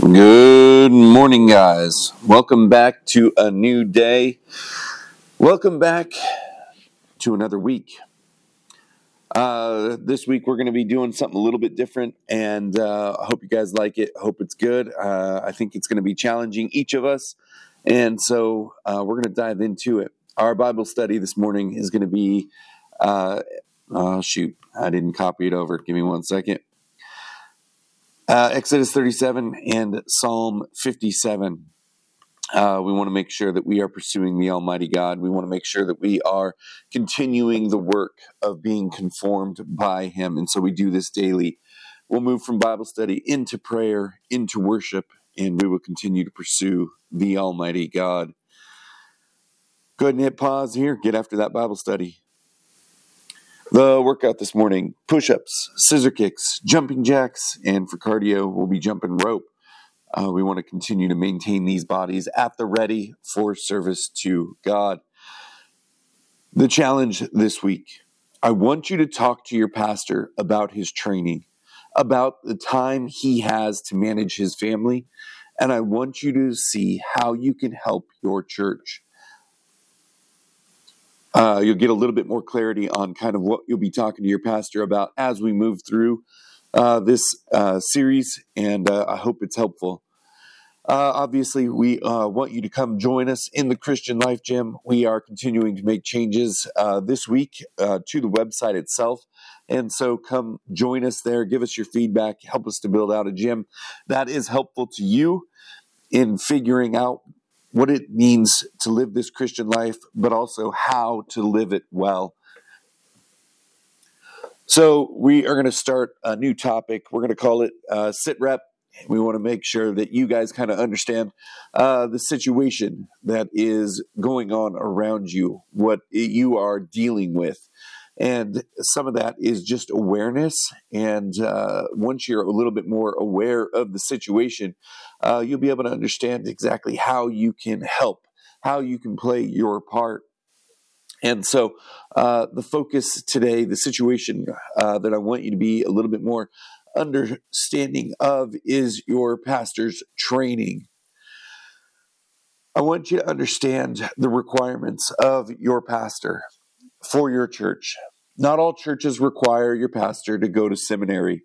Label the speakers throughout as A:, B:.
A: Good morning, guys. Welcome back to a new day. Welcome back to another week. Uh, this week, we're going to be doing something a little bit different, and uh, I hope you guys like it. Hope it's good. Uh, I think it's going to be challenging each of us, and so uh, we're going to dive into it. Our Bible study this morning is going to be, uh, oh, shoot, I didn't copy it over. Give me one second. Uh, Exodus 37 and Psalm 57. Uh, we want to make sure that we are pursuing the Almighty God. We want to make sure that we are continuing the work of being conformed by Him. And so we do this daily. We'll move from Bible study into prayer, into worship, and we will continue to pursue the Almighty God. Go ahead and hit pause here. Get after that Bible study. The workout this morning push ups, scissor kicks, jumping jacks, and for cardio, we'll be jumping rope. Uh, we want to continue to maintain these bodies at the ready for service to God. The challenge this week I want you to talk to your pastor about his training, about the time he has to manage his family, and I want you to see how you can help your church uh, you'll get a little bit more clarity on kind of what you'll be talking to your pastor about as we move through uh, this uh, series, and uh, I hope it's helpful. Uh, obviously, we uh, want you to come join us in the Christian Life Gym. We are continuing to make changes this week to the website itself. And so come join us there, give us your feedback, help us to build out a gym that is helpful to you in figuring out what it means to live this Christian life, but also how to live it well. So, we are going to start a new topic. We're going to call it uh, Sit Rep. We want to make sure that you guys kind of understand uh, the situation that is going on around you, what you are dealing with. And some of that is just awareness. And uh, once you're a little bit more aware of the situation, uh, you'll be able to understand exactly how you can help, how you can play your part. And so, uh, the focus today, the situation uh, that I want you to be a little bit more understanding of is your pastor's training. I want you to understand the requirements of your pastor for your church. Not all churches require your pastor to go to seminary.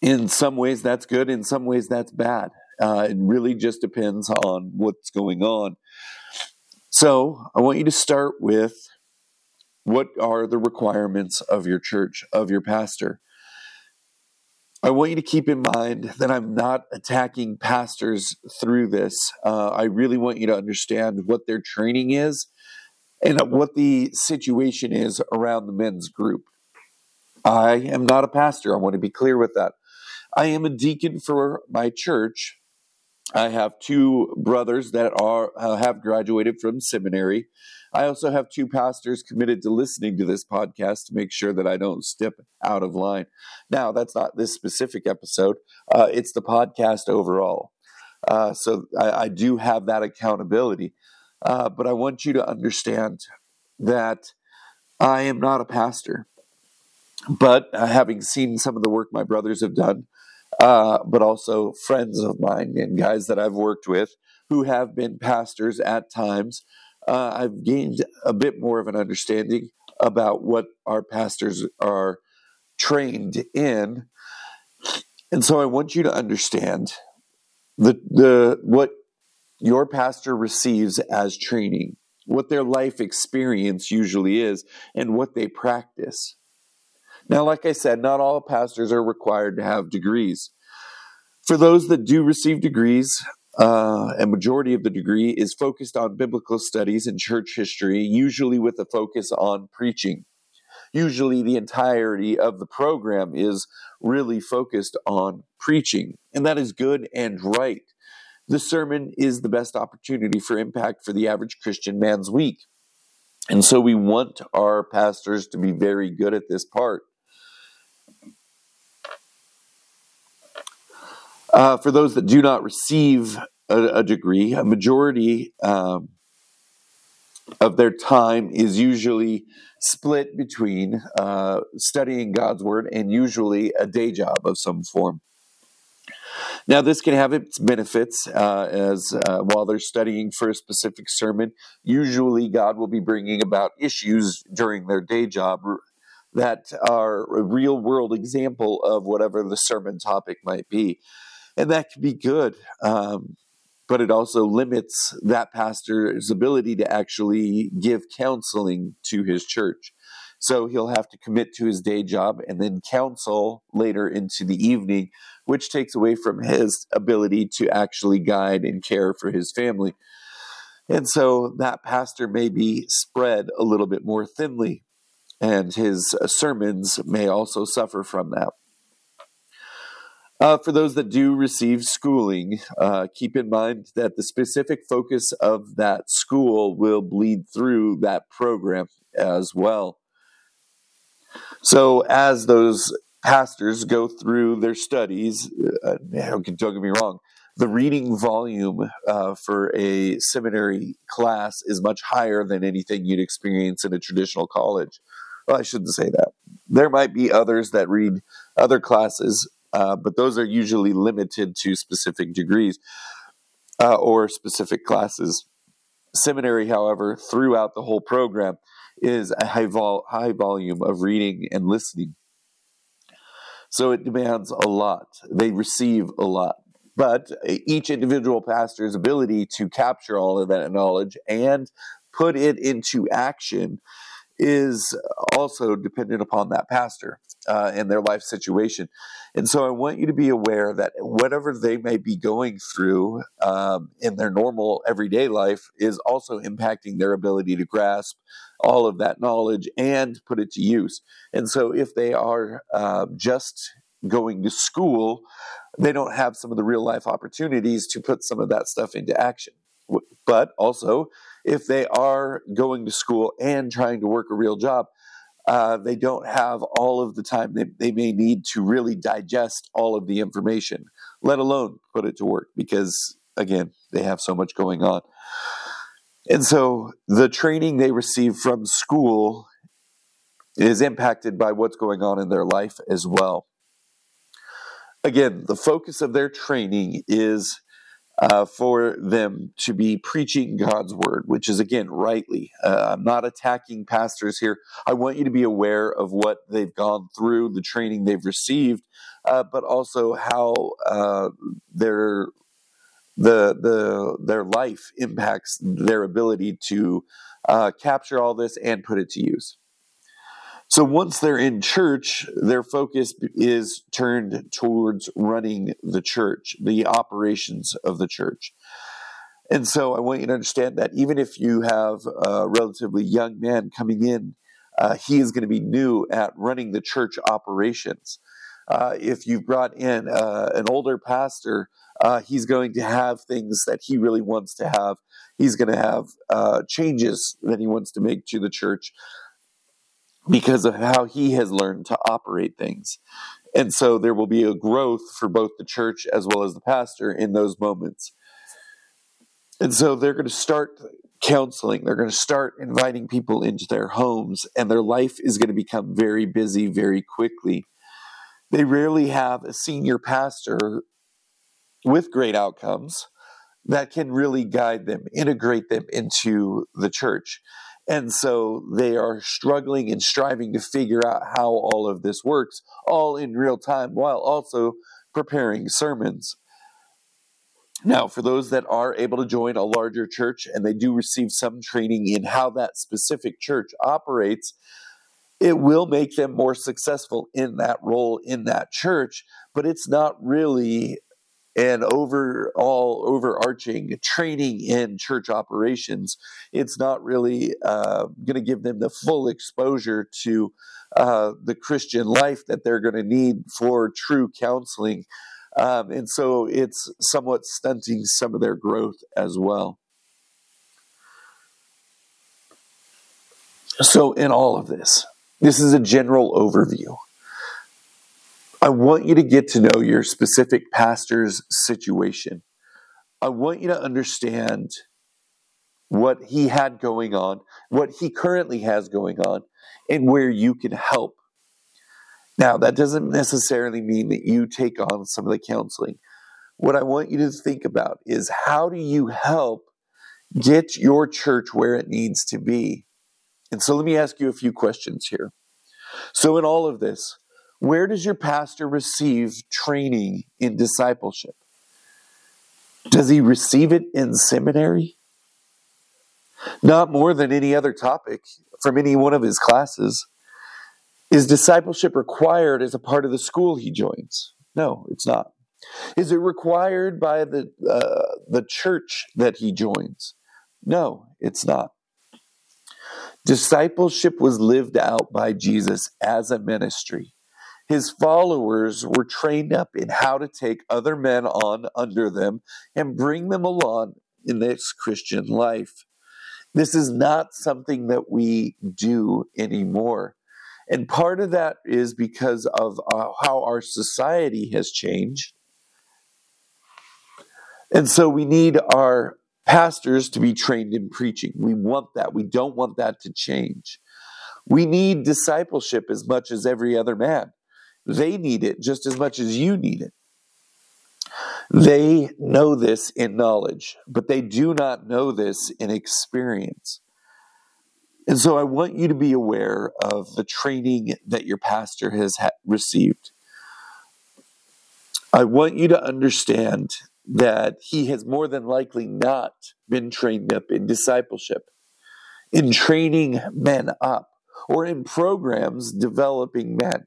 A: In some ways, that's good. In some ways, that's bad. Uh, it really just depends on what's going on. So, I want you to start with what are the requirements of your church, of your pastor. I want you to keep in mind that I'm not attacking pastors through this. Uh, I really want you to understand what their training is and what the situation is around the men's group. I am not a pastor. I want to be clear with that. I am a deacon for my church. I have two brothers that are uh, have graduated from seminary. I also have two pastors committed to listening to this podcast to make sure that I don't step out of line. Now, that's not this specific episode; uh, it's the podcast overall. Uh, so I, I do have that accountability. Uh, but I want you to understand that I am not a pastor. But uh, having seen some of the work my brothers have done, uh, but also friends of mine and guys that I've worked with who have been pastors at times, uh, I've gained a bit more of an understanding about what our pastors are trained in. And so I want you to understand the, the what your pastor receives as training, what their life experience usually is, and what they practice. Now, like I said, not all pastors are required to have degrees. For those that do receive degrees, uh, a majority of the degree is focused on biblical studies and church history, usually with a focus on preaching. Usually, the entirety of the program is really focused on preaching, and that is good and right the sermon is the best opportunity for impact for the average Christian man's week. And so we want our pastors to be very good at this part. Uh, for those that do not receive a, a degree, a majority um, of their time is usually split between uh, studying God's word and usually a day job of some form. Now, this can have its benefits uh, as uh, while they're studying for a specific sermon, usually God will be bringing about issues during their day job that are a real world example of whatever the sermon topic might be. And that can be good. Um, but it also limits that pastor's ability to actually give counseling to his church. So he'll have to commit to his day job and then counsel later into the evening, which takes away from his ability to actually guide and care for his family. And so that pastor may be spread a little bit more thinly, and his uh, sermons may also suffer from that. Uh, for those that do receive schooling, uh, keep in mind that the specific focus of that school will bleed through that program as well. So as those pastors go through their studies, uh, don't get me wrong, the reading volume uh, for a seminary class is much higher than anything you'd experience in a traditional college. Well, I shouldn't say that. There might be others that read other classes, uh, but those are usually limited to specific degrees uh, or specific classes. Seminary, however, throughout the whole program, is a high, vol- high volume of reading and listening. So it demands a lot. They receive a lot. But each individual pastor's ability to capture all of that knowledge and put it into action is also dependent upon that pastor uh, and their life situation. And so I want you to be aware that whatever they may be going through um, in their normal everyday life is also impacting their ability to grasp all of that knowledge and put it to use. And so if they are uh, just going to school, they don't have some of the real life opportunities to put some of that stuff into action. But also, if they are going to school and trying to work a real job, uh, they don't have all of the time they, they may need to really digest all of the information, let alone put it to work, because again, they have so much going on. And so the training they receive from school is impacted by what's going on in their life as well. Again, the focus of their training is uh, for them to be preaching God's word, which is again rightly. Uh, I'm not attacking pastors here. I want you to be aware of what they've gone through, the training they've received, uh, but also how uh, their the the their life impacts their ability to uh, capture all this and put it to use. So once they're in church, their focus is turned towards running the church, the operations of the church. And so I want you to understand that even if you have a relatively young man coming in, uh, he is going to be new at running the church operations. Uh, if you've brought in uh, an older pastor, uh, he's going to have things that he really wants to have. He's going to have uh, changes that he wants to make to the church because of how he has learned to operate things. And so there will be a growth for both the church as well as the pastor in those moments. And so they're going to start counseling, they're going to start inviting people into their homes, and their life is going to become very busy very quickly. They rarely have a senior pastor with great outcomes that can really guide them, integrate them into the church. And so they are struggling and striving to figure out how all of this works, all in real time, while also preparing sermons. Now, for those that are able to join a larger church and they do receive some training in how that specific church operates, it will make them more successful in that role in that church, but it's not really an overall overarching training in church operations, it's not really uh, going to give them the full exposure to uh, the Christian life that they're going to need for true counseling. Um, and so it's somewhat stunting some of their growth as well. So, in all of this, this is a general overview. I want you to get to know your specific pastor's situation. I want you to understand what he had going on, what he currently has going on, and where you can help. Now, that doesn't necessarily mean that you take on some of the counseling, what I want you to think about is how do you help get your church where it needs to be? And so let me ask you a few questions here. So, in all of this, where does your pastor receive training in discipleship? Does he receive it in seminary? Not more than any other topic from any one of his classes. Is discipleship required as a part of the school he joins? No, it's not. Is it required by the uh, the church that he joins? No, it's not. Discipleship was lived out by Jesus as a ministry. His followers were trained up in how to take other men on under them and bring them along in this Christian life. This is not something that we do anymore. And part of that is because of uh, how our society has changed. And so we need our pastors to be trained in preaching. We want that. We don't want that to change. We need discipleship as much as every other man. They need it just as much as you need it. They know this in knowledge, but they do not know this in experience. And so I want you to be aware of the training that your pastor has ha- received. I want you to understand that he has more than likely not been trained up in discipleship, in training men up, or in programs developing men.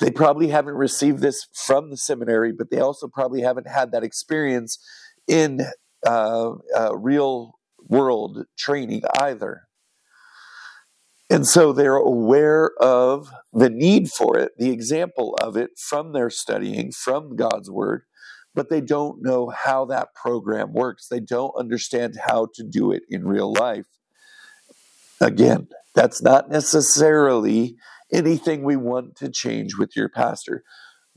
A: They probably haven't received this from the seminary, but they also probably haven't had that experience in uh, uh, real world training either. And so they're aware of the need for it, the example of it from their studying, from God's word, but they don't know how that program works. They don't understand how to do it in real life. Again, that's not necessarily anything we want to change with your pastor.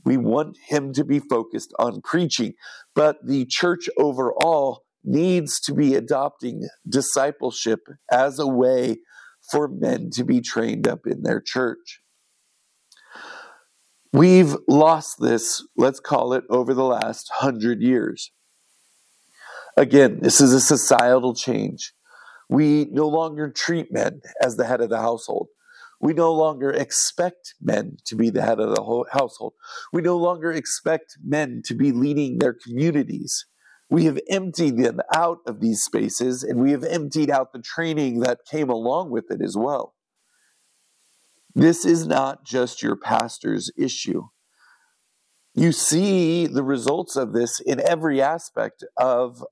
A: We want him to be focused on preaching, but the church overall needs to be adopting discipleship as a way for men to be trained up in their church. We've lost this, let's call it, over the last hundred years. Again, this is a societal change. We no longer treat men as the head of the household. We no longer expect men to be the head of the household. We no longer expect men to be leading their communities. We have emptied them out of these spaces and we have emptied out the training that came along with it as well. This is not just your pastor's issue. You see the results of this in every aspect of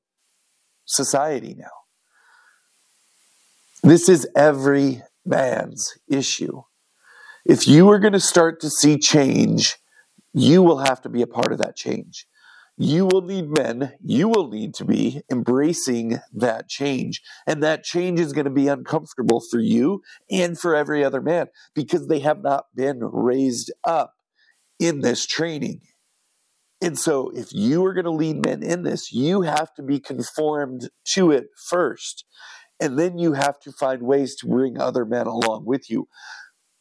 A: society now. This is every man's issue. If you are going to start to see change, you will have to be a part of that change. You will need men, you will need to be embracing that change. And that change is going to be uncomfortable for you and for every other man because they have not been raised up in this training. And so, if you are going to lead men in this, you have to be conformed to it first. And then you have to find ways to bring other men along with you.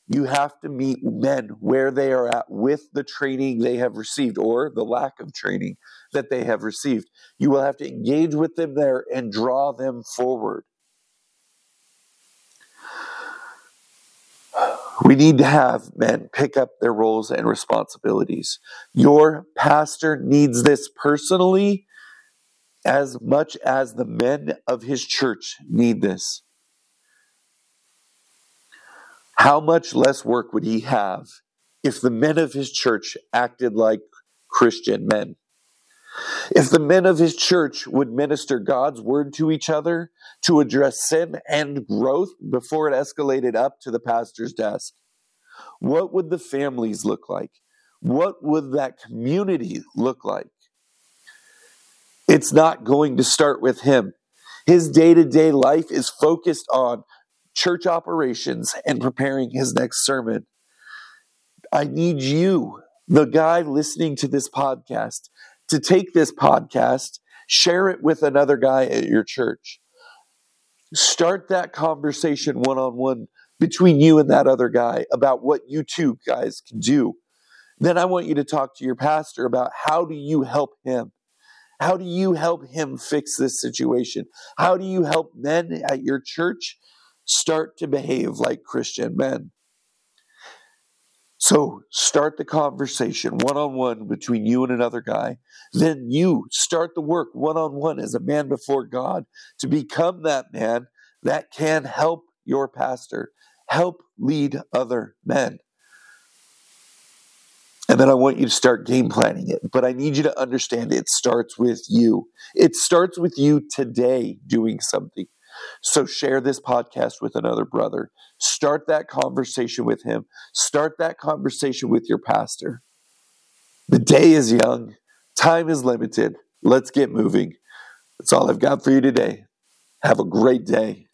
A: You have to meet men where they are at with the training they have received or the lack of training that they have received. You will have to engage with them there and draw them forward. We need to have men pick up their roles and responsibilities. Your pastor needs this personally as much as the men of his church need this. How much less work would he have if the men of his church acted like Christian men? If the men of his church would minister God's word to each other to address sin and growth before it escalated up to the pastor's desk, what would the families look like? What would that community look like? It's not going to start with him. His day to day life is focused on church operations and preparing his next sermon. I need you, the guy listening to this podcast, to take this podcast, share it with another guy at your church. Start that conversation one on one between you and that other guy about what you two guys can do. Then I want you to talk to your pastor about how do you help him? How do you help him fix this situation? How do you help men at your church start to behave like Christian men? So start the conversation one on one between you and another guy. Then you start the work one on one as a man before God to become that man that can help your pastor, help lead other men. And then I want you to start game planning it. But I need you to understand it starts with you. It starts with you today doing something. So share this podcast with another brother. Start that conversation with him. Start that conversation with your pastor. The day is young, time is limited. Let's get moving. That's all I've got for you today. Have a great day.